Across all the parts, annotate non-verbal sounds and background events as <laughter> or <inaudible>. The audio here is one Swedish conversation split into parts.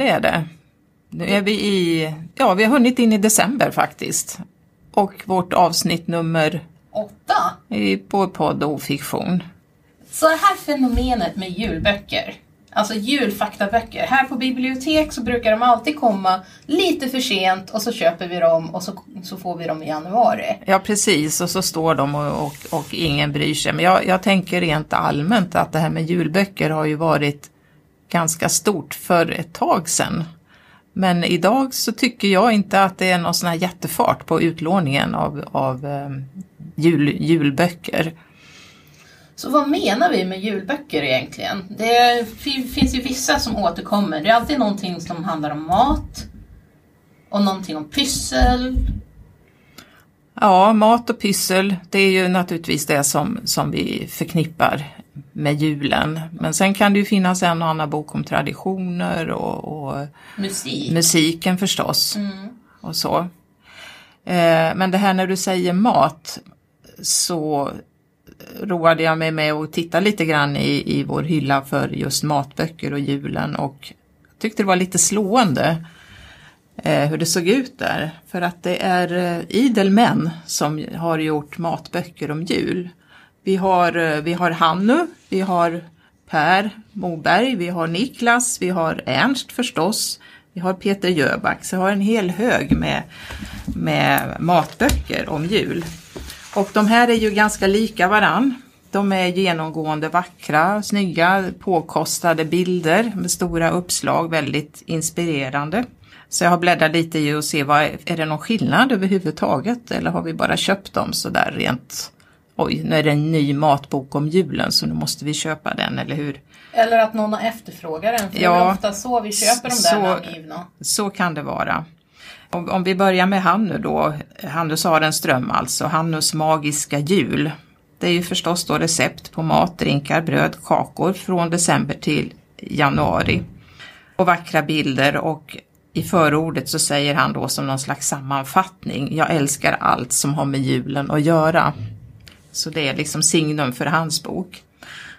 det är det. Nu är vi i, ja vi har hunnit in i december faktiskt. Och vårt avsnitt nummer Åtta. i på podd och fiktion. Så det här fenomenet med julböcker, alltså julfaktaböcker. Här på bibliotek så brukar de alltid komma lite för sent och så köper vi dem och så, så får vi dem i januari. Ja precis och så står de och, och, och ingen bryr sig. Men jag, jag tänker rent allmänt att det här med julböcker har ju varit ganska stort för ett tag sedan. Men idag så tycker jag inte att det är någon sån här jättefart på utlåningen av, av eh, jul, julböcker. Så vad menar vi med julböcker egentligen? Det fi- finns ju vissa som återkommer. Det är alltid någonting som handlar om mat och någonting om pyssel. Ja, mat och pyssel, det är ju naturligtvis det som, som vi förknippar med julen. Men sen kan det ju finnas en och annan bok om traditioner och, och Musik. musiken förstås. Mm. och så. Eh, men det här när du säger mat så roade jag mig med att titta lite grann i, i vår hylla för just matböcker och julen och tyckte det var lite slående eh, hur det såg ut där. För att det är eh, idel män som har gjort matböcker om jul. Vi har, eh, vi har Hannu, vi har Per Moberg, vi har Niklas, vi har Ernst förstås, vi har Peter Jöback, så jag har en hel hög med, med matböcker om jul. Och de här är ju ganska lika varann. De är genomgående vackra, snygga, påkostade bilder med stora uppslag, väldigt inspirerande. Så jag har bläddrat lite i och se vad, är det någon skillnad överhuvudtaget eller har vi bara köpt dem sådär rent Oj, nu är det en ny matbok om julen så nu måste vi köpa den, eller hur? Eller att någon har efterfrågat den. För det Ja. är ofta så vi köper de där Så- namngivna. Så kan det vara. Om, om vi börjar med Hannu då, Hannu Sarenström alltså, Hannus magiska jul. Det är ju förstås då recept på mat, drinkar, bröd, kakor från december till januari. Och vackra bilder och i förordet så säger han då som någon slags sammanfattning, jag älskar allt som har med julen att göra. Så det är liksom signum för hans bok.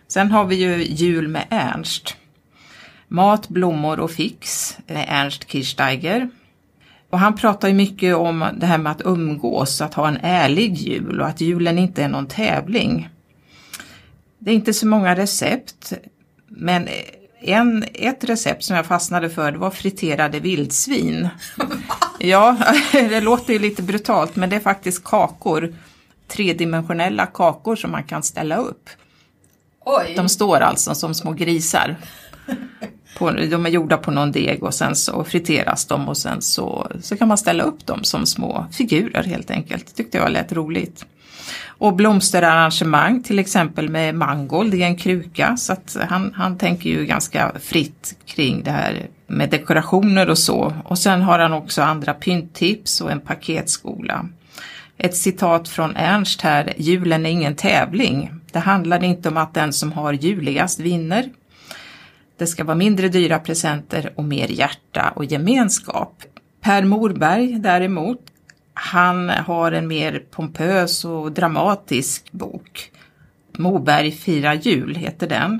Sen har vi ju Jul med Ernst. Mat, blommor och fix med Ernst Kirchsteiger. Och han pratar ju mycket om det här med att umgås, att ha en ärlig jul och att julen inte är någon tävling. Det är inte så många recept, men en, ett recept som jag fastnade för det var friterade vildsvin. <laughs> Ja, <laughs> det låter ju lite brutalt men det är faktiskt kakor, tredimensionella kakor som man kan ställa upp. Oj! De står alltså som små grisar. På, de är gjorda på någon deg och sen så friteras de och sen så, så kan man ställa upp dem som små figurer helt enkelt. Tyckte jag lät roligt. Och blomsterarrangemang till exempel med mangold i en kruka så att han, han tänker ju ganska fritt kring det här med dekorationer och så. Och sen har han också andra pynttips och en paketskola. Ett citat från Ernst här, julen är ingen tävling. Det handlar inte om att den som har juligast vinner. Det ska vara mindre dyra presenter och mer hjärta och gemenskap. Per Morberg däremot, han har en mer pompös och dramatisk bok. Moberg firar jul heter den.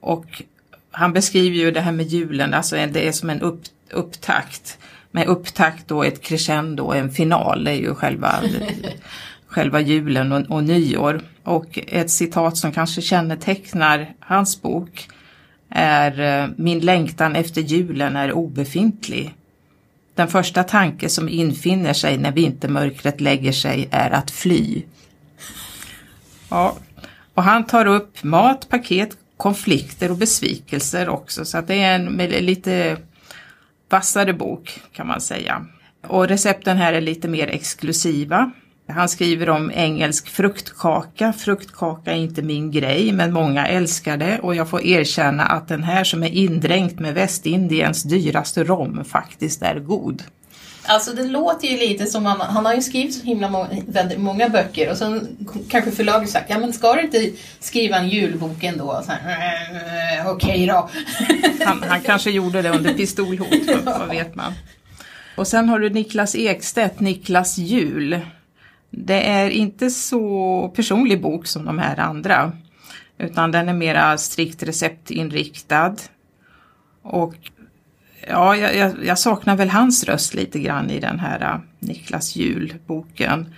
Och han beskriver ju det här med julen, alltså det är som en upp, upptakt. Med upptakt och ett crescendo, en final, det är ju själva, <laughs> själva julen och, och nyår. Och ett citat som kanske kännetecknar hans bok är eh, Min längtan efter julen är obefintlig. Den första tanke som infinner sig när vintermörkret lägger sig är att fly. Ja, och han tar upp mat, paket, konflikter och besvikelser också så att det är en lite vassare bok kan man säga. Och recepten här är lite mer exklusiva. Han skriver om engelsk fruktkaka. Fruktkaka är inte min grej men många älskar det och jag får erkänna att den här som är indränkt med Västindiens dyraste rom faktiskt är god. Alltså det låter ju lite som han, han har ju skrivit så himla många, väldigt många böcker och sen kanske förlaget sagt ja men ska du inte skriva en julbok ändå? "Eh, Okej då. <laughs> Han, han kanske gjorde det under pistolhot, <laughs> vad vet man. Och sen har du Niklas Ekstedt, Niklas jul. Det är inte så personlig bok som de här andra. Utan den är mera strikt receptinriktad. Och Ja, jag, jag, saknar väl hans röst lite grann i den här uh, Niklas Jul-boken.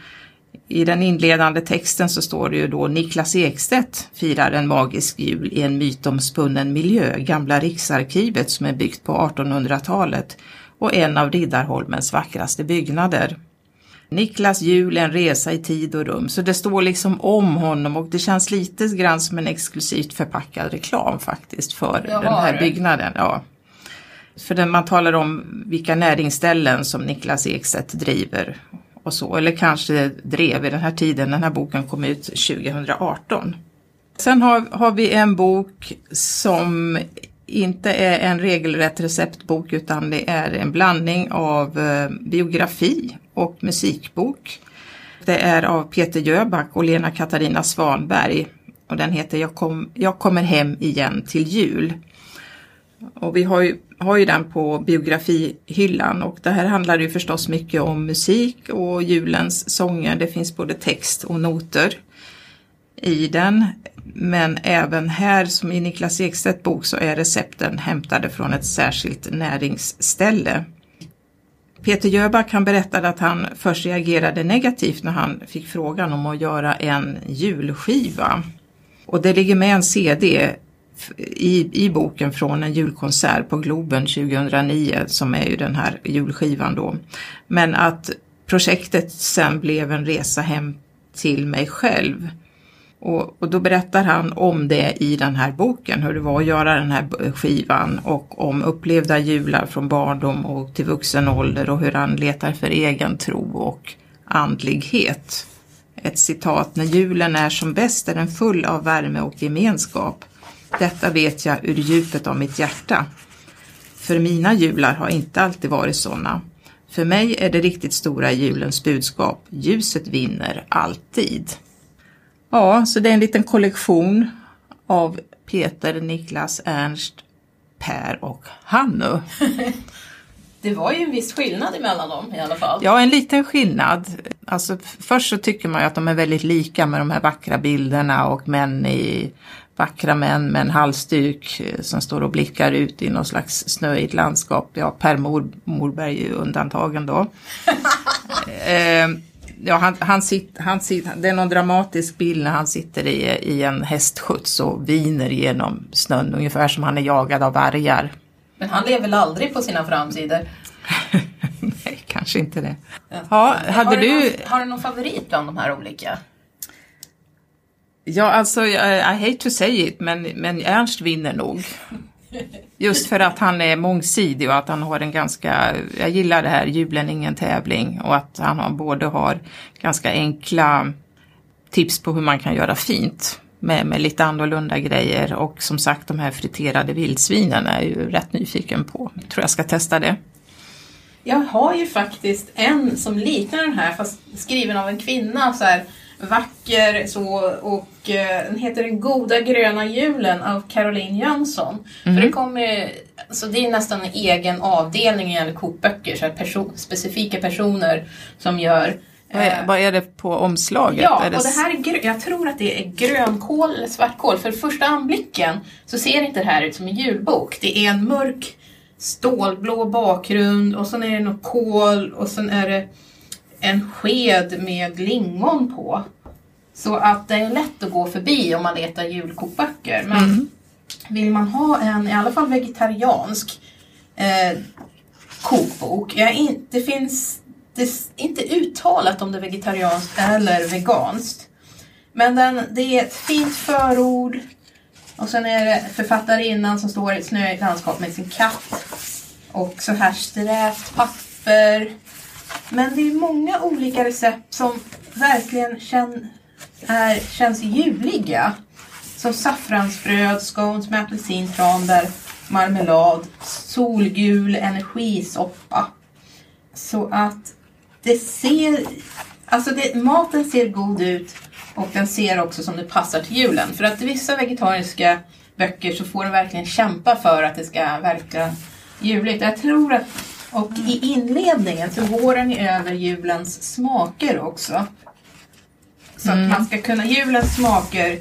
I den inledande texten så står det ju då Niklas Ekstedt firar en magisk jul i en mytomspunnen miljö, Gamla riksarkivet som är byggt på 1800-talet och en av Riddarholmens vackraste byggnader. Niklas jul, en resa i tid och rum. Så det står liksom om honom och det känns lite grann som en exklusivt förpackad reklam faktiskt för den här byggnaden. Ja. För den, man talar om vilka näringsställen som Niklas Ekstedt driver och så, eller kanske drev i den här tiden. Den här boken kom ut 2018. Sen har, har vi en bok som inte är en regelrätt receptbok utan det är en blandning av eh, biografi och musikbok. Det är av Peter Jöback och Lena Katarina Svanberg och den heter Jag, kom, jag kommer hem igen till jul. Och vi har ju, har ju den på biografihyllan och det här handlar ju förstås mycket om musik och julens sånger. Det finns både text och noter i den. Men även här som i Niklas Ekstedt bok så är recepten hämtade från ett särskilt näringsställe. Peter Jöback han berättade att han först reagerade negativt när han fick frågan om att göra en julskiva. Och det ligger med en CD i, i boken från en julkonsert på Globen 2009 som är ju den här julskivan då. Men att projektet sen blev en resa hem till mig själv. Och, och, då berättar han om det i den här boken, hur det var att göra den här skivan och om upplevda jular från barndom och till vuxen ålder och hur han letar för egen tro och andlighet. Ett citat, när julen är som bäst är den full av värme och gemenskap. Detta vet jag ur djupet av mitt hjärta. För mina jular har inte alltid varit sådana. För mig är det riktigt stora julens budskap, ljuset vinner alltid. Ja, så det är en liten kollektion av Peter, Niklas, Ernst, Per och Hannu. <laughs> Det var ju en viss skillnad emellan dem i alla fall. Ja, en liten skillnad. Alltså, först så tycker man ju att de är väldigt lika med de här vackra bilderna och män i vackra män med en halsduk eh, som står och blickar ut i någon slags snöigt landskap. Ja, Per Mor Morberg är undantagen då. <laughs> eh, ja, han, han, sitter, han sitter, det är någon dramatisk bild när han sitter i, i en hästskjuts och viner genom snön, ungefär som han är jagad av vargar. Men han lever väl aldrig på sina framsidor? <laughs> Nej, kanske inte det. Ja, hade har du... Någon, har du någon favorit bland de här olika? Ja, alltså, I hate to say it, men, men Ernst vinner nog. Just för att han är mångsidig och att han har en ganska, jag gillar det här, julen ingen tävling och att han har, både har ganska enkla tips på hur man kan göra fint med, med lite annorlunda grejer och som sagt de här friterade vildsvinen är jag ju rätt nyfiken på. Jag tror jag ska testa det. Jag har ju faktiskt en som liknar den här fast skriven av en kvinna så här vacker så och eh, den heter Den goda gröna julen av Caroline Jönsson. Mm. För det kommer, så det är nästan en egen avdelning i kokböcker, så person, specifika personer som gör vad är, vad är, det på omslaget? Ja, det... och det här är, jag tror att det är grönkål eller svartkål. För första anblicken så ser inte det här ut som en julbok. Det är en mörk stålblå bakgrund och sen är det något kål och sen är det en sked med lingon på. Så att det är lätt att gå förbi om man letar julkokböcker. Men mm. vill man ha en, i alla fall vegetariansk eh, kokbok. In, det finns det är inte uttalat om det är vegetarianskt eller veganskt. Men den, det är ett fint förord. Och sen är det författarinnan som står i ett snöigt landskap med sin katt. Och så här strävt papper. Men det är många olika recept som verkligen kän, är, känns juliga. Som saffransbröd, scones med apelsin, tranbär, marmelad, solgul energisoppa. Så att det ser, alltså det, maten ser god ut och den ser också som det passar till julen. För att i vissa vegetariska böcker så får du verkligen kämpa för att det ska verka juligt. Jag tror att och i inledningen så går den ju över julens smaker också. Så mm. att man ska kunna julens smaker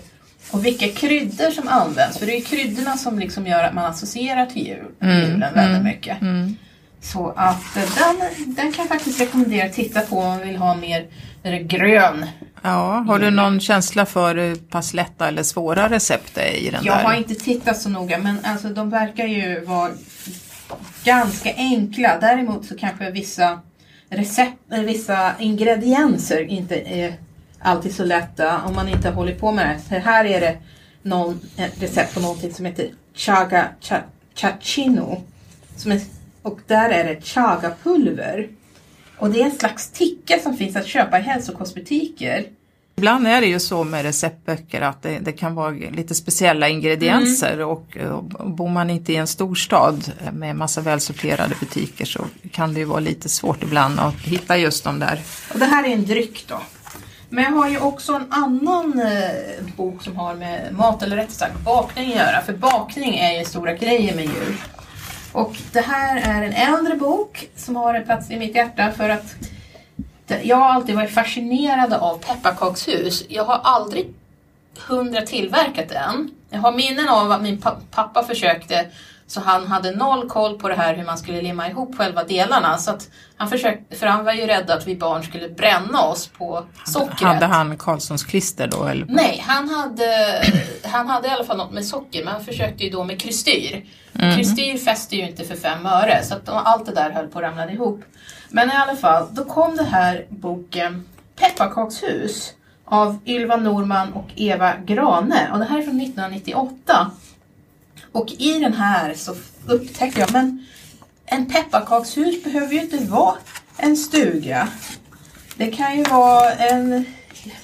och vilka kryddor som används. För det är ju kryddorna som liksom gör att man associerar till jul, Mm, julen väldigt mycket. Så att eh, den, den kan jag faktiskt rekommendera att titta på om man vill ha mer grön. Ja, har du någon känsla för hur pass lätta eller svåra recept är i den Jag där? har inte tittat så noga men alltså de verkar ju vara ganska enkla. Däremot så kanske vissa recept, eller vissa ingredienser inte är alltid så lätta om man inte håller på med det. Så här är det någon, ett recept på någonting som heter chaga cha, chachino. Som är, och där är det chagapulver. Och det är en slags ticka som finns att köpa i hälsokostbutiker. Ibland är det ju så med receptböcker att det, det kan vara lite speciella ingredienser Mm. och, och bor man inte i en storstad med massa välsorterade butiker så kan det ju vara lite svårt ibland att hitta just de där. Och det här är en dryck då. Men jag har ju också en annan eh, bok som har med mat, eller rättare sagt bakning att göra. För bakning är ju stora grejer med jul. Och det här är en äldre bok som har en plats i mitt hjärta för att jag har alltid varit fascinerad av pepparkakshus. Jag har aldrig hundra tillverkat än. Jag har minnen av att min pa- pappa försökte så han hade noll koll på det här hur man skulle limma ihop själva delarna. Så han försökte, för han var ju rädd att vi barn skulle bränna oss på sockret. Hade han Karlssons klister då? Eller? Nej, han hade, han hade i alla fall något med socker men han försökte ju då med krystyr. Krystyr fäster ju inte för fem öre så allt det där höll på att ramla ihop. Men i alla fall, då kom det här boken Pepparkakshus av Ylva Norman och Eva Grane och det här är från 1998. Och i den här så upptäcker jag, men en pepparkakshus behöver ju inte vara en stuga. Det kan ju vara en,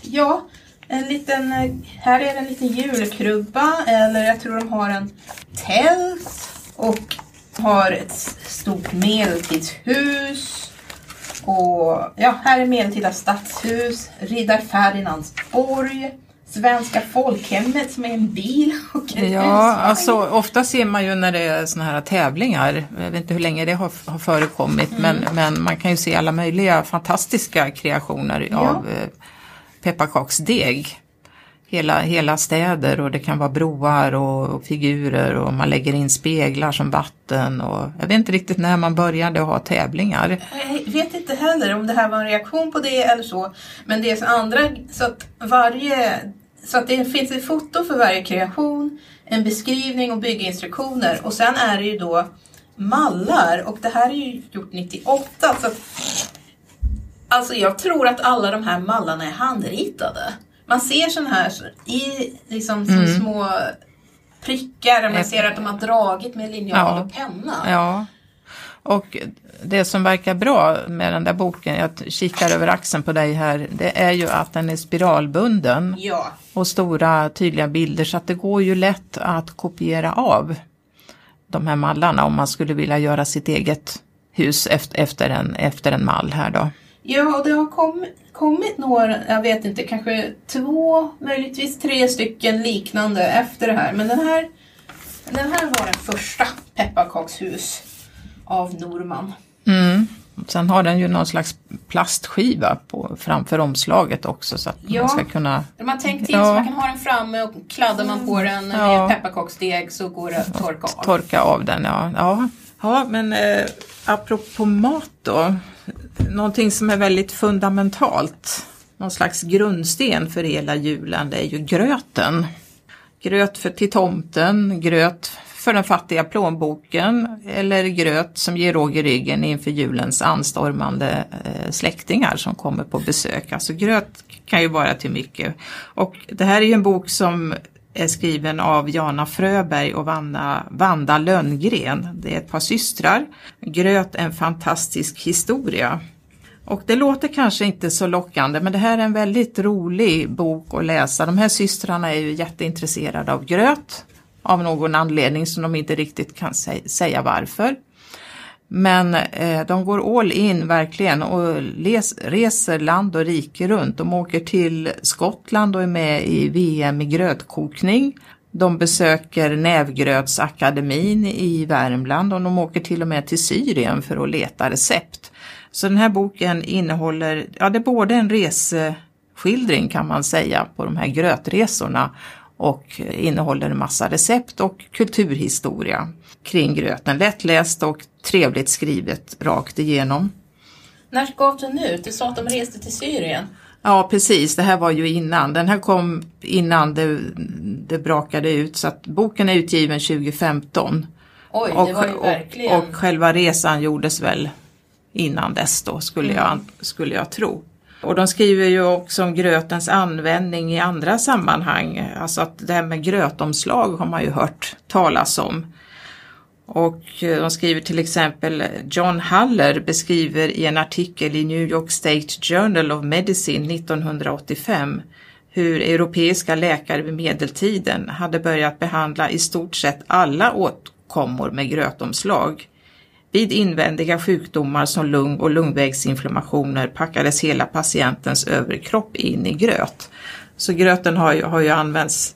ja, en liten, här är det en liten julkrubba eller jag tror de har en tält och har ett stort medeltidshus. Och ja, här är medeltida stadshus, Riddar Ferdinands borg, Svenska folkhemmet som är en bil och en Ja, husvagn. alltså ofta ser man ju när det är såna här tävlingar, jag vet inte hur länge det har, har förekommit, Mm. men, men man kan ju se alla möjliga fantastiska kreationer Ja. av eh, pepparkaksdeg. Hela, hela städer och det kan vara broar och, och figurer och man lägger in speglar som vatten och jag vet inte riktigt när man började ha tävlingar. Jag vet inte heller om det här var en reaktion på det eller så. Men det är så andra, så att varje, så att det finns ett foto för varje kreation, en beskrivning och bygginstruktioner och sen är det ju då mallar och det här är ju gjort 98 så att, Alltså jag tror att alla de här mallarna är handritade. Man ser sådana här i liksom som Mm. små prickar man ser att de har dragit med linjal Ja. och penna. Ja, och det som verkar bra med den där boken, jag kikar över axeln på dig här, det är ju att den är spiralbunden ja. och stora tydliga bilder så att det går ju lätt att kopiera av de här mallarna om man skulle vilja göra sitt eget hus efter, en, efter en mall här då. Ja, det har kommit, kommit några, jag vet inte, kanske två, möjligtvis tre stycken liknande efter det här. Men den här, den här var den första pepparkakshus av Norman. Mm. Sen har den ju någon slags plastskiva på, framför omslaget också så att Ja. man ska kunna De har tänkt till Ja. så man kan ha den framme och kladdar man på den med Ja. pepparkaksdeg så går det att torka av. torka av den. Ja, ja ja men eh, apropå mat då. Någonting som är väldigt fundamentalt, någon slags grundsten för hela julen, det är ju gröten. Gröt för till tomten, gröt för den fattiga plånboken eller gröt som ger råg i ryggen inför julens anstormande eh, släktingar som kommer på besök. Alltså gröt kan ju vara till mycket. Och det här är ju en bok som är skriven av Jana Fröberg och Vanda, Vanda Lönngren. Det är ett par systrar. Gröt en fantastisk historia. Och det låter kanske inte så lockande men det här är en väldigt rolig bok att läsa. De här systrarna är ju jätteintresserade av gröt av någon anledning som de inte riktigt kan sä- säga varför. Men eh, de går all in verkligen och les, reser land och rike runt. De åker till Skottland och är med i VM i grötkokning. De besöker Nävgrötsakademin i Värmland och de åker till och med till Syrien för att leta recept. Så den här boken innehåller, ja det är både en reseskildring kan man säga på de här grötresorna och innehåller en massa recept och kulturhistoria kring gröten. Lättläst och trevligt skrivet rakt igenom. När gav den ut? Du sa att de reste till Syrien. Ja precis, det här var ju innan. Den här kom innan det, det brakade ut så att boken är utgiven 2015. Oj, och, det var ju verkligen... och, och själva resan gjordes väl innan dess då skulle, jag, skulle jag tro. Och de skriver ju också om grötens användning i andra sammanhang. Alltså att det här med grötomslag har man ju hört talas om. Och eh, de skriver till exempel John Haller beskriver i en artikel i New York State Journal of Medicine 1985 hur europeiska läkare vid medeltiden hade börjat behandla i stort sett alla åtkommor med grötomslag. Vid invändiga sjukdomar som lung och lungvägsinflammationer packades hela patientens överkropp in i gröt. Så gröten har ju, har ju använts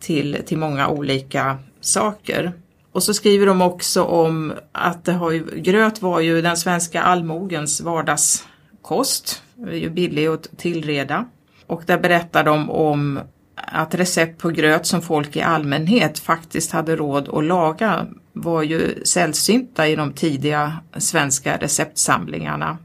till, till många olika saker. Och så skriver de också om att det har ju, gröt var ju den svenska allmogens vardagskost. Det är ju billig att tillreda. Och där berättar de om att recept på gröt som folk i allmänhet faktiskt hade råd att laga var ju sällsynta i de tidiga svenska receptsamlingarna.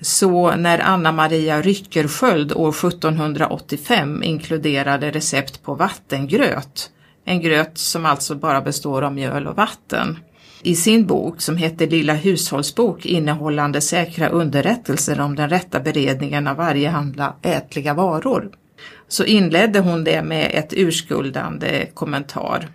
Så när Anna Maria Ryckersköld år 1785 inkluderade recept på vattengröt, en gröt som alltså bara består av mjöl och vatten, i sin bok som heter Lilla hushållsbok innehållande säkra underrättelser om den rätta beredningen av varje handla ätliga varor så inledde hon det med ett urskuldande kommentar.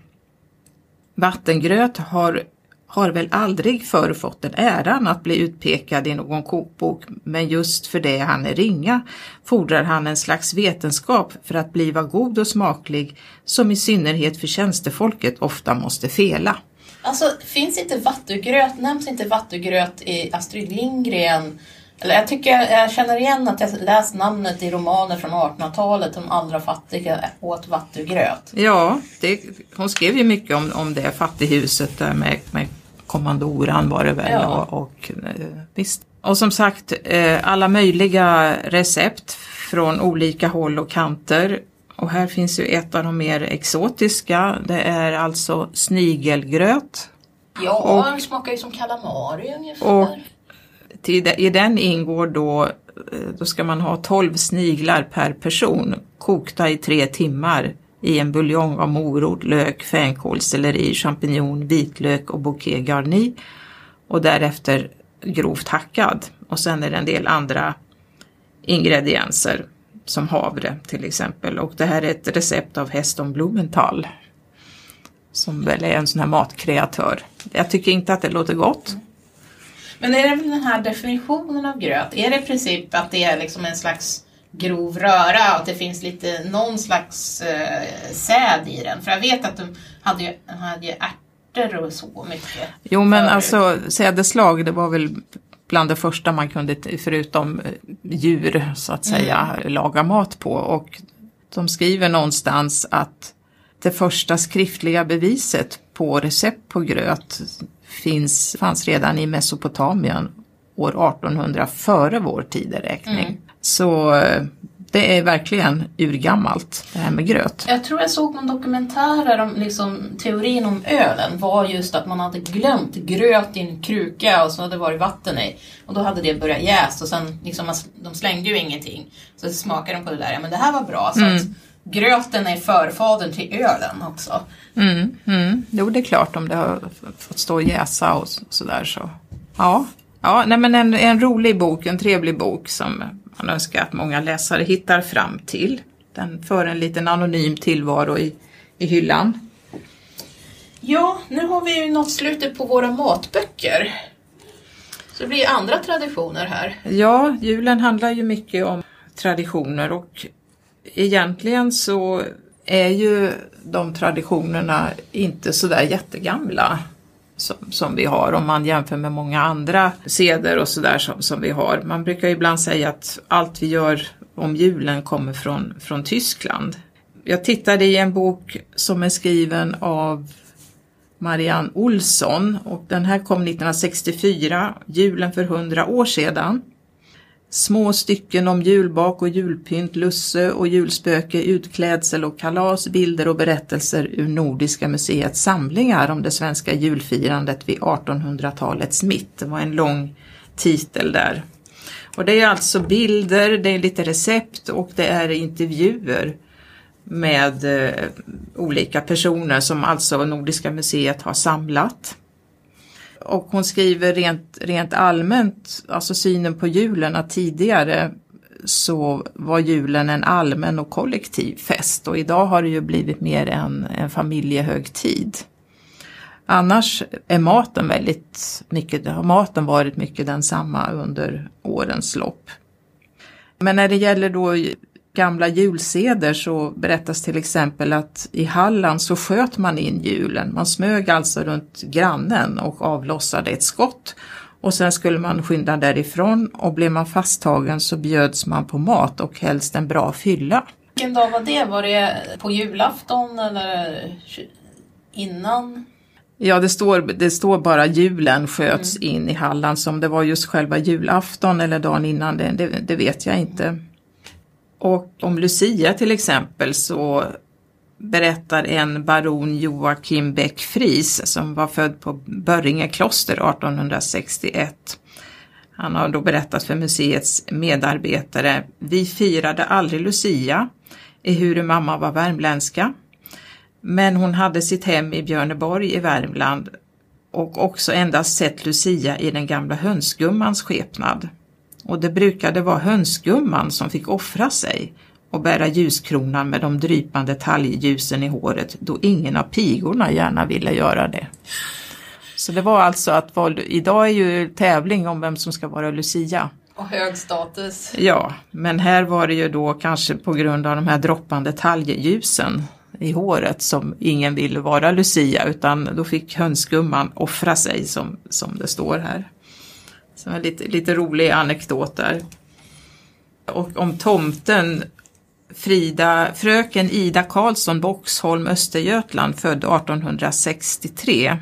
Vattengröt har, har väl aldrig förr fått den äran att bli utpekad i någon kokbok, men just för det han är ringa fordrar han en slags vetenskap för att bliva god och smaklig, som i synnerhet för tjänstefolket ofta måste fela. Alltså, finns inte vattugröt, nämns inte vattugröt i Astrid Lindgren eller jag tycker jag känner igen att jag läst namnet i romaner från 1800-talet. De allra fattiga åt vattugröt. Ja, det, hon skrev ju mycket om, om det fattighuset där med, med kommandoran var det väl. Ja. Och, och, eh, visst. och som sagt, eh, alla möjliga recept från olika håll och kanter. Och här finns ju ett av de mer exotiska. Det är alltså snigelgröt. Ja, Och- det smakar ju som calamari ungefär. Och till, I den ingår då, eh, då ska man ha 12 sniglar per person kokta i tre timmar i en buljong av morot, lök, fänkål, selleri, champinjon, vitlök och bouquet garni och därefter grovt hackad. Och sen är det en del andra ingredienser som havre till exempel. Och det här är ett recept av Heston Blumenthal som väl är en sån här matkreatör. Jag tycker inte att det låter gott. Men är det väl den här definitionen av gröt? Är det i princip att det är liksom en slags grov röra och att det finns lite någon slags eh, säd i den? För jag vet att de hade ju, de hade ju ärtor och så mycket. Jo men förut. alltså sädeslag det var väl bland det första man kunde, förutom eh, djur så att säga, laga mat på. Och de skriver någonstans att det första skriftliga beviset på recept på gröt finns, fanns redan i Mesopotamien år 1800 före vår tideräkning. Så eh, det är verkligen urgammalt det här med gröt. Jag tror jag såg någon dokumentär om liksom, teorin om ölen var just att man hade glömt gröt i en kruka och så hade det varit vatten i. Och då hade det börjat jäst och sen liksom, de slängde ju ingenting. Så smakade de på det där, ja men det här var bra. Så att gröten är förfadern till ölen också. Mm, mm. Jo, det är klart om det har fått stå och jäsa och sådär så. Ja, ja nej, men en, en rolig bok, en trevlig bok som man önskar att många läsare hittar fram till. Den för en liten anonym tillvaro i, i hyllan. Ja, nu har vi ju nått slutet på våra matböcker. Så det blir andra traditioner här. Ja, julen handlar ju mycket om traditioner och egentligen så är ju de traditionerna inte sådär jättegamla som, som vi har om man jämför med många andra seder och sådär som, som vi har. Man brukar ibland säga att allt vi gör om julen kommer från, från Tyskland. Jag tittade i en bok som är skriven av Marianne Olsson och den här kom 1964, julen för 100 år sedan. Små stycken om julbak och julpynt, lusse och julspöke, utklädsel och kalas, bilder och berättelser ur Nordiska museets samlingar om det svenska julfirandet vid 1800-talets mitt. Det var en lång titel där. Och det är alltså bilder, det är lite recept och det är intervjuer med eh, olika personer som alltså Nordiska museet har samlat. Och hon skriver rent, rent allmänt, alltså synen på julen, att tidigare så var julen en allmän och kollektiv fest och idag har det ju blivit mer en, en familjehögtid. Annars är maten väldigt mycket, har maten varit mycket densamma under årens lopp. Men när det gäller då gamla julseder så berättas till exempel att i Halland så sköt man in julen. Man smög alltså runt grannen och avlossade ett skott och sen skulle man skynda därifrån och blev man fasttagen så bjöds man på mat och helst en bra fylla. Vilken dag var det? Var det på julafton eller innan? Ja, det står, det står bara julen sköts mm. in i Halland. Som det var just själva julafton eller dagen innan, det, det, det vet jag inte. Och om Lucia till exempel så berättar en baron Joakim Beck Fries som var född på Börringe kloster 1861. Han har då berättat för museets medarbetare. Vi firade aldrig Lucia, ehuru mamma var värmländska. Men hon hade sitt hem i Björneborg i Värmland och också endast sett Lucia i den gamla hönsgummans skepnad. Och det brukade vara hönsgumman som fick offra sig och bära ljuskronan med de drypande talgljusen i håret då ingen av pigorna gärna ville göra det. Så det var alltså att idag är ju tävling om vem som ska vara Lucia. Och hög status. Ja, men här var det ju då kanske på grund av de här droppande talgljusen i håret som ingen ville vara Lucia utan då fick hönsgumman offra sig som, som det står här. Så en lite, lite rolig anekdot där. Och om tomten Frida, fröken Ida Karlsson, Boxholm, Östergötland, född 1863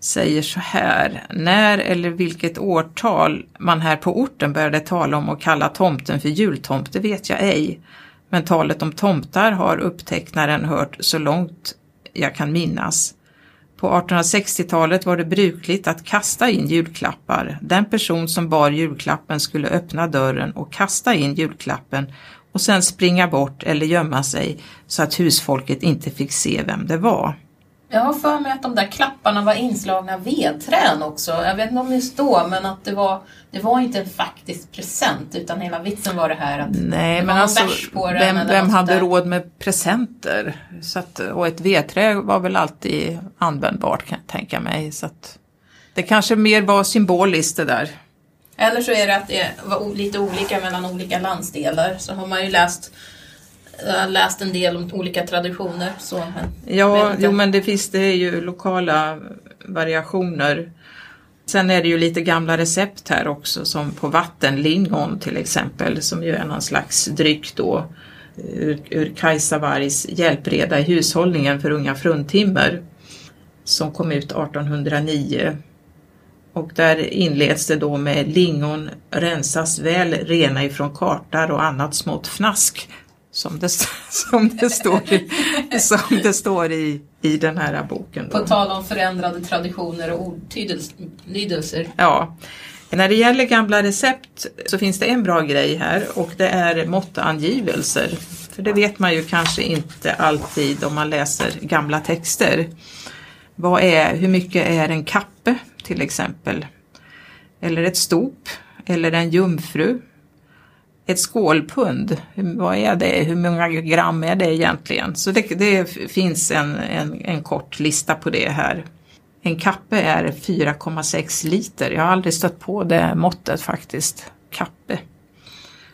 säger så här. När eller vilket årtal man här på orten började tala om att kalla tomten för jultomte vet jag ej. Men talet om tomtar har upptecknaren hört så långt jag kan minnas. På 1860-talet var det brukligt att kasta in julklappar. Den person som bar julklappen skulle öppna dörren och kasta in julklappen och sen springa bort eller gömma sig så att husfolket inte fick se vem det var. Jag har för mig att de där klapparna var inslagna vedträn också. Jag vet inte om det står, men att det var, det var inte en faktisk present utan hela vitsen var det här att Nej, det men alltså, vem, vem hade råd med presenter? Så att, och ett vedträ var väl alltid användbart kan jag tänka mig. Så att, det kanske mer var symboliskt det där. Eller så är det att det var lite olika mellan olika landsdelar. Så har man ju läst jag har läst en del om olika traditioner. Så, men ja, jo, men det finns det är ju lokala variationer. Sen är det ju lite gamla recept här också som på vattenlingon till exempel som ju är någon slags dryck då ur, ur Kajsa Wargs hjälpreda i hushållningen för unga fruntimmer som kom ut 1809. Och där inleds det då med lingon rensas väl rena ifrån kartar och annat smått fnask som det, <laughs> som det, står, i, som det står i, i den här boken. Då. På tal om förändrade traditioner och ordlydelser. Ja. När det gäller gamla recept så finns det en bra grej här och det är måttangivelser. För det vet man ju kanske inte alltid om man läser gamla texter. Vad är, hur mycket är en kappe till exempel? Eller ett stop? Eller en jungfru? Ett skålpund, vad är det, hur många gram är det egentligen? Så det, det finns en, en, en, kort lista på det här. En kappe är 4,6 liter, jag har aldrig stött på det måttet faktiskt. Kappe.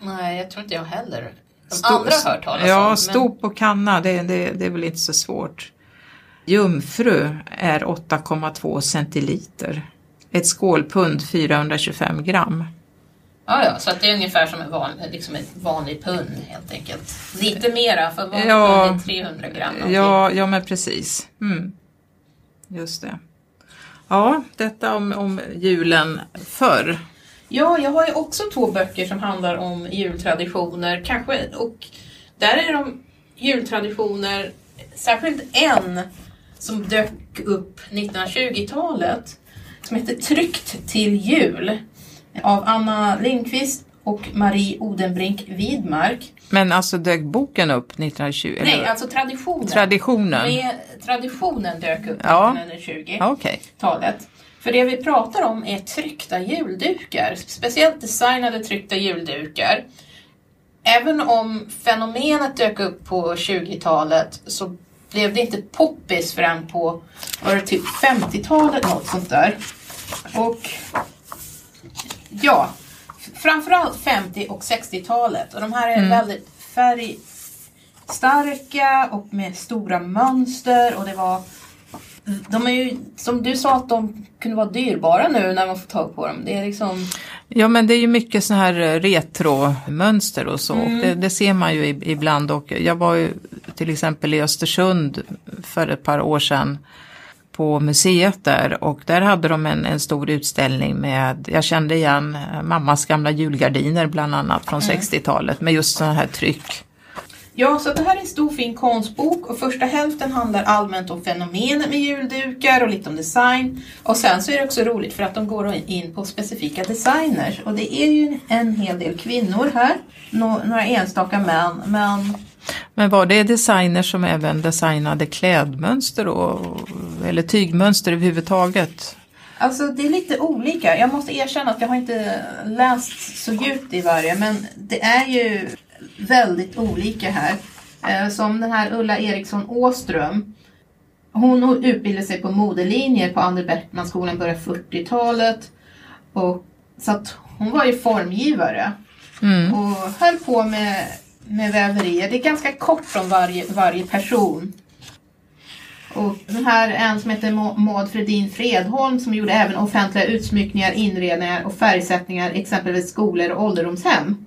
Nej, jag tror inte jag heller. De Sto andra har hört talas Ja, om, stop och kanna, det, det, det är väl inte så svårt. Jungfru är 8,2 centiliter. Ett skålpund 425 gram. Ja, ja, så att det är ungefär som en vanlig, liksom ett vanlig pund helt enkelt. Lite mera, för vanlig ja, pund är 300 gram. Ja, ja, men precis. Mm. Just det. Ja, detta om, om julen förr. Ja, jag har ju också två böcker som handlar om jultraditioner. Kanske, och där är de jultraditioner, särskilt en som dök upp 1920-talet som heter Tryckt till jul av Anna Lindqvist och Marie Odenbrink Widmark. Men alltså dök boken upp 1920? Nej, eller? alltså traditionen. Traditionen? Med, traditionen dök upp Ja. 1920. Ja, Okej. talet. För det vi pratar om är tryckta juldukar, speciellt designade tryckta juldukar. Även om fenomenet dök upp på 20-talet så blev det inte poppis förrän på var det typ 50-talet, något sånt där. Och ja, framförallt 50 och 60-talet. Och de här är väldigt färgstarka och med stora mönster och det var de är ju, som du sa att de kunde vara dyrbara nu när man får tag på dem. Det är liksom, Ja men det är ju mycket så här eh, retromönster och så. Mm. Det, det ser man ju ib- ibland och jag var ju till exempel i Östersund för ett par år sedan på museet där och där hade de en, en stor utställning med, jag kände igen eh, mammas gamla julgardiner bland annat från Mm. 60-talet med just sådana här tryck. ja, så det här är en stor fin konstbok och första hälften handlar allmänt om fenomenet med juldukar och lite om design. Och sen så är det också roligt för att de går in på specifika designers och det är ju en hel del kvinnor här, Nå- några enstaka män, men Men var det designers som även designade klädmönster och, eller tygmönster överhuvudtaget? Alltså det är lite olika. Jag måste erkänna att jag har inte läst så djupt i varje men det är ju väldigt olika här. Eh, Som den här Ulla Eriksson Åström. Hon utbildade sig på modelinjer på Ander Beckmanskolan i början av 40-talet. Och, så att hon var ju formgivare Mm. och höll på med, med väverier. Det är ganska kort om varje, varje person. Och den här är en som heter Maud Fredin Fredholm som gjorde även offentliga utsmyckningar, inredningar och färgsättningar exempelvis skolor och ålderdomshem.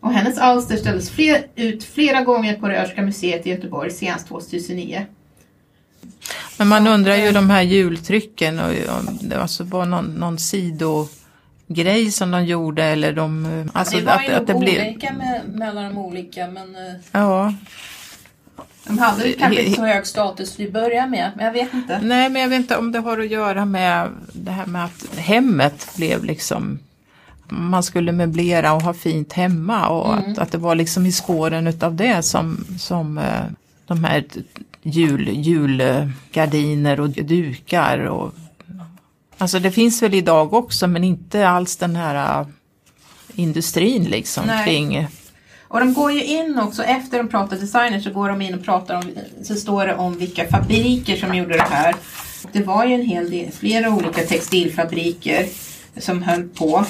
Och hennes alster ställdes fler, ut flera gånger på Röhsska museet i Göteborg senast 2009. Men man undrar ju de här jultrycken och om det alltså var någon, någon sidogrej som de gjorde eller de... Alltså det var att, ju att det blev... olika med, mellan de olika men eh, Ja, de hade kanske inte så hög status till att börja med. Men jag vet inte. nej men jag vet inte om det har att göra med det här med att hemmet blev liksom man skulle möblera och ha fint hemma och Mm. att, att det var liksom i spåren utav det som, som eh, de här jul, julgardiner och dukar och Alltså det finns väl idag också men inte alls den här äh, industrin liksom Nej. kring Och de går ju in också, efter de pratar designer så går de in och pratar om, så står det om vilka fabriker som gjorde det här. Det var ju en hel del, flera olika textilfabriker som höll på.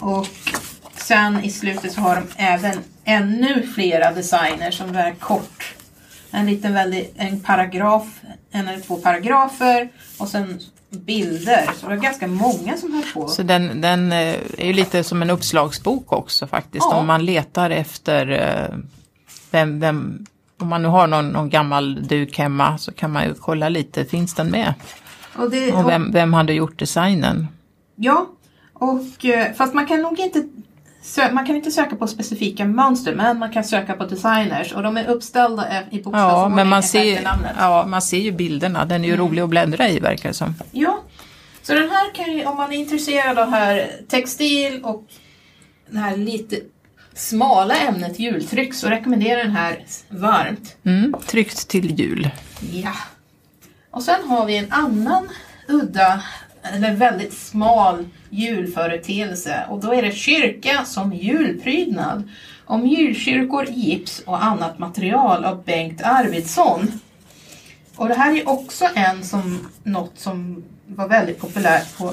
Och sen i slutet så har de även ännu flera designer som är kort. En liten väldigt, en paragraf, en eller två paragrafer och sen bilder. Så det var ganska många som höll på. Så den, den eh, är ju lite som en uppslagsbok också faktiskt. Ja. Om man letar efter eh, vem, vem, om man nu har någon, någon gammal duk hemma så kan man ju kolla lite, finns den med? Och det, Och vem, vem hade gjort designen? Ja, och eh, fast man kan nog inte man kan inte söka på specifika mönster men man kan söka på designers och de är uppställda eh, i Ja, bokstavsordning men man ser, namnet. ja, man ser ju bilderna, den är ju rolig att bläddra i verkar det som. Ja, så den här kan ju, om man är intresserad av här textil och det här lite smala ämnet jultryck så rekommenderar den här varmt. Mm, tryckt till jul. Ja. Och sen har vi en annan udda, eller väldigt smal julföreteelse och då är det kyrka som julprydnad. Om julkyrkor, gips och annat material av Bengt Arvidsson. Och det här är också en som, något som var väldigt populärt på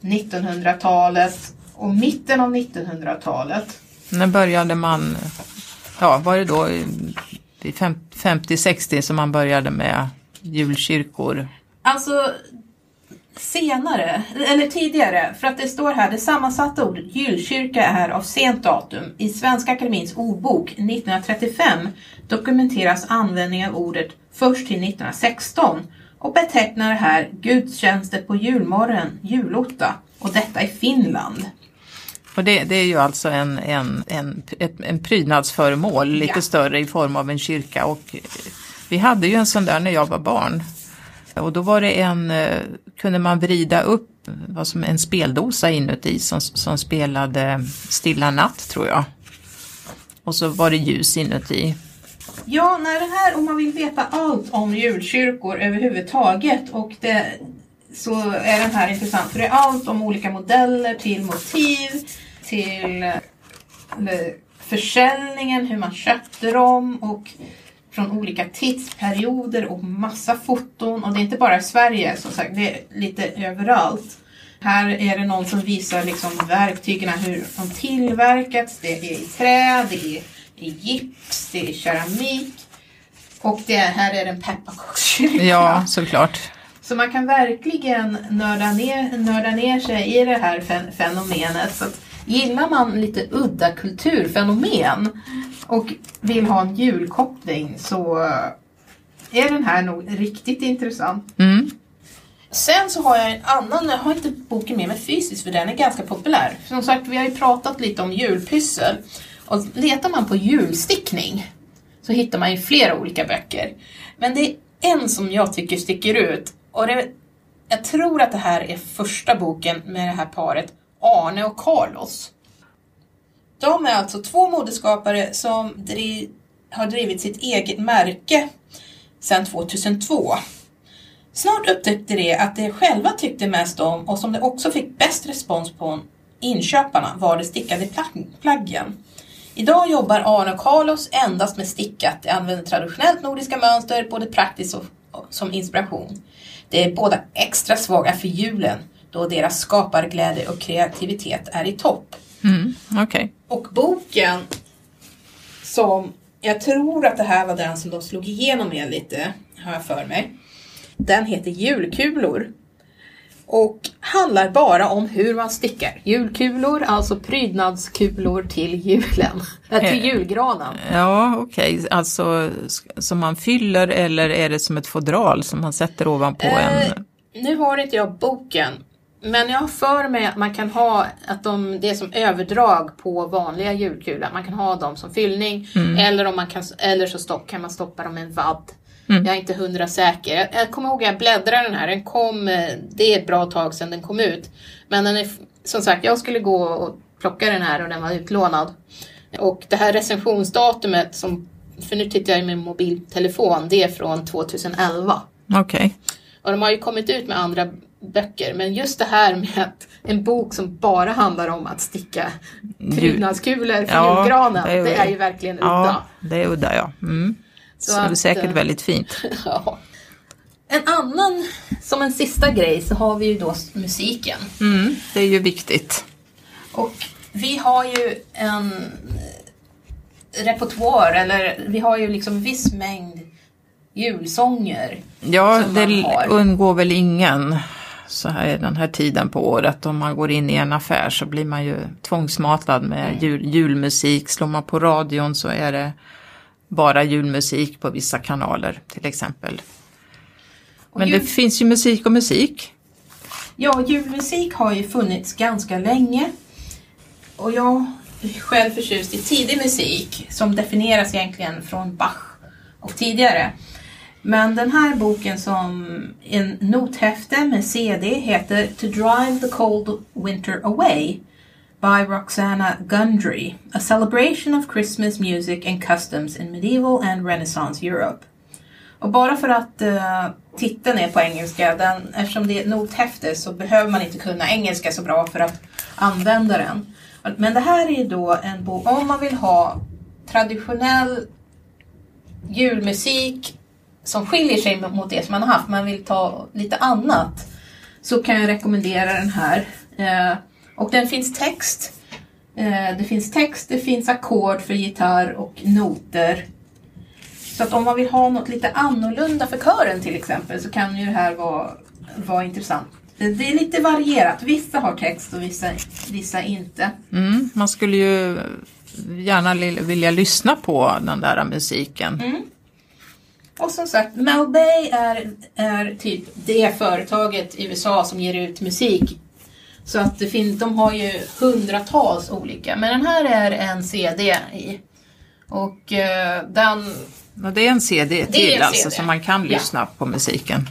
1900-talet och mitten av 1900-talet. När började man, ja var det då i- vid fem- 50-60 som man började med julkyrkor? Alltså senare, eller tidigare, för att det står här, det sammansatta ordet gyllkyrka är av sent datum. I Svenska Akademins ordbok 1935 dokumenteras användning av ordet först till 1916 och betecknar här gudstjänster på julmorgon, julotta, och detta i Finland. Och det, det är ju alltså en, en, en, en prydnadsföremål lite Ja. större i form av en kyrka. Och vi hade ju en sån där när jag var barn. Och då var det en, eh, kunde man vrida upp vad som en speldosa inuti som, som spelade Stilla natt tror jag. Och så var det ljus inuti. Ja, när det här, om man vill veta allt om julkyrkor överhuvudtaget och det, så är den här intressant. För det är allt om olika modeller till motiv, till försäljningen, hur man köpte dem och från olika tidsperioder och massa foton. Och det är inte bara i Sverige, som sagt, det är lite överallt. Här är det någon som visar liksom verktygen, hur de tillverkats. Det är i trä, det är i gips, det är keramik. Och det här är en pepparkakskyrka. Ja, såklart. Så man kan verkligen nörda ner, nörda ner sig i det här fen- fenomenet. Så att gillar man lite udda kulturfenomen och vill ha en julkoppling så är den här nog riktigt intressant. Mm. Sen så har jag en annan, jag har inte boken med mig fysiskt för den är ganska populär. Som sagt, vi har ju pratat lite om julpyssel. Och letar man på julstickning så hittar man ju flera olika böcker. Men det är en som jag tycker sticker ut. Och det, jag tror att det här är första boken med det här paret Arne och Carlos. De är alltså två modeskapare som driv, har drivit sitt eget märke sedan 2002. Snart upptäckte de att de själva tyckte mest om och som de också fick bäst respons på inköparna var de stickade plaggen. Idag jobbar Arne och Carlos endast med stickat. De använder traditionellt nordiska mönster, både praktiskt och som inspiration. De är båda extra svaga för julen, då deras skaparglädje och kreativitet är i topp. Mm. Okej. Och boken som, jag tror att det här var den som de slog igenom med lite, har jag för mig. Den heter Julkulor. Och handlar bara om hur man stickar julkulor, alltså prydnadskulor till julen. <laughs> Äh, till Eh, julgranen. Ja, okej. Alltså s- som man fyller eller är det som ett fodral som man sätter ovanpå Eh, en? Nu har inte jag boken. Men jag har för mig att man kan ha att de, det är som överdrag på vanliga julkulor. Man kan ha dem som fyllning eller, om man kan, eller så stopp, kan man stoppa dem i en vadd. Jag är inte hundra säker. Jag, jag kommer ihåg att jag bläddrade den här. Den kom, eh, det är ett bra tag sedan den kom ut. Men den är, som sagt, jag skulle gå och plocka den här och den var utlånad. Och det här recensionsdatumet, som, för nu tittar jag i min mobiltelefon, det är från 2011. Okej. Och de har ju kommit ut med andra böcker, men just det här med att en bok som bara handlar om att sticka prydnadskulor för Ja, julgranen, det är det ju- är ju verkligen udda. Ja, det är udda ja. Mm. Så Så, det är att, säkert eh, väldigt fint. <laughs> Ja. En annan, som en sista grej, så har vi ju då musiken. Mm. Det är ju viktigt. Och vi har ju en repertoar, eller vi har ju liksom viss mängd julsånger. Ja, det undgår väl ingen så här den här tiden på året. Om man går in i en affär så blir man ju tvångsmatad med Mm. jul, julmusik. Slår man på radion så är det bara julmusik på vissa kanaler till exempel. Men jul- det finns ju musik och musik. Ja, julmusik har ju funnits ganska länge. Och jag är själv förtjust i tidig musik som definieras egentligen från Bach och tidigare. Men den här boken som en nothäfte med CD heter To Drive the Cold Winter Away by Roxana Gundry, A Celebration of Christmas Music and Customs in Medieval and Renaissance Europe. Och bara för att uh, titeln är på engelska, den, eftersom det är ett nothäfte så behöver man inte kunna engelska så bra för att använda den. Men det här är ju då en bok, om man vill ha traditionell julmusik som skiljer sig mot det som man har haft, man vill ta lite annat, så kan jag rekommendera den här. Eh, och den finns text. Eh, det finns text, det finns ackord för gitarr och noter. Så att om man vill ha något lite annorlunda för kören till exempel så kan ju det här vara, vara intressant. Det, det är lite varierat. Vissa har text och vissa, vissa inte. Mm, man skulle ju gärna vilja lyssna på den där musiken. Mm. Och som sagt, Mel Bay är, är typ det företaget i USA som ger ut musik Så att det fin- de har ju hundratals olika. Men den här är en CD i. Och eh, den, Och det är en CD till en alltså, CD. så man kan Ja. lyssna på musiken.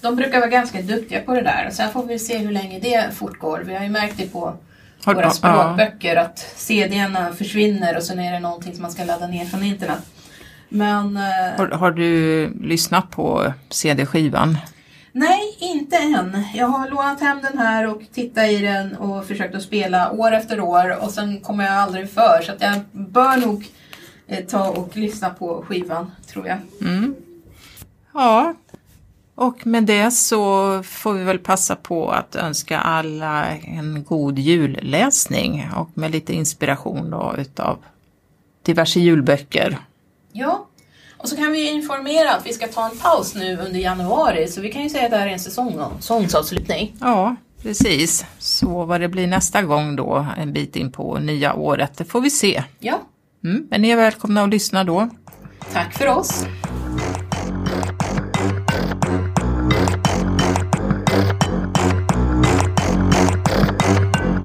de brukar vara ganska duktiga på det där. Sen får vi se hur länge det fortgår. Vi har ju märkt det på våra ja. språkböcker att CD-erna försvinner och sen är det någonting som man ska ladda ner från internet. Men eh, Har, har du lyssnat på CD-skivan? nej, inte än. Jag har lånat hem den här och tittat i den och försökt att spela år efter år och sen kommer jag aldrig för så att jag bör nog eh, ta och lyssna på skivan, tror jag. Ja, och med det så får vi väl passa på att önska alla en god julläsning och med lite inspiration då utav diverse julböcker. Ja, och så kan vi informera att vi ska ta en paus nu under januari så vi kan ju säga att det här är en säsong, säsongsavslutning. Ja, precis. Så vad det blir nästa gång då, en bit in på nya året, det får vi se. Ja, Mm, men ni är välkomna att lyssna då. tack för oss.